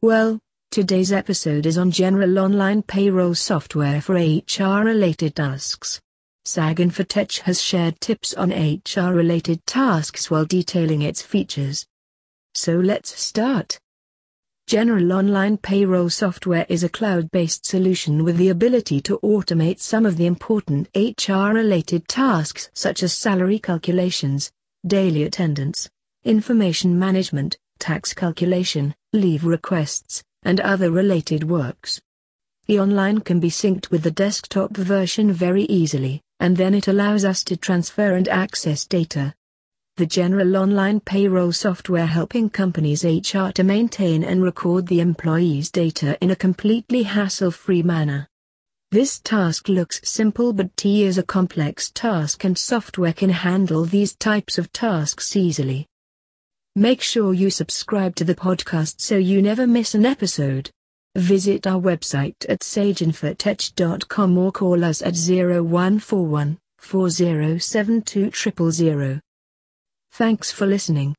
Well, today's episode is on general online payroll software for HR related tasks. SAG Infotech has shared tips on HR related tasks while detailing its features. So let's start. General Online Payroll software is a cloud-based solution with the ability to automate some of the important HR-related tasks such as salary calculations, daily attendance, information management, tax calculation, leave requests, and other related works. The online can be synced with the desktop version very easily, and then it allows us to transfer and access data the general online payroll software helping companies HR to maintain and record the employees' data in a completely hassle-free manner. This task looks simple but T is a complex task and software can handle these types of tasks easily. Make sure you subscribe to the podcast so you never miss an episode. Visit our website at saginfotech.com or call us at 0141 4072 000. Thanks for listening.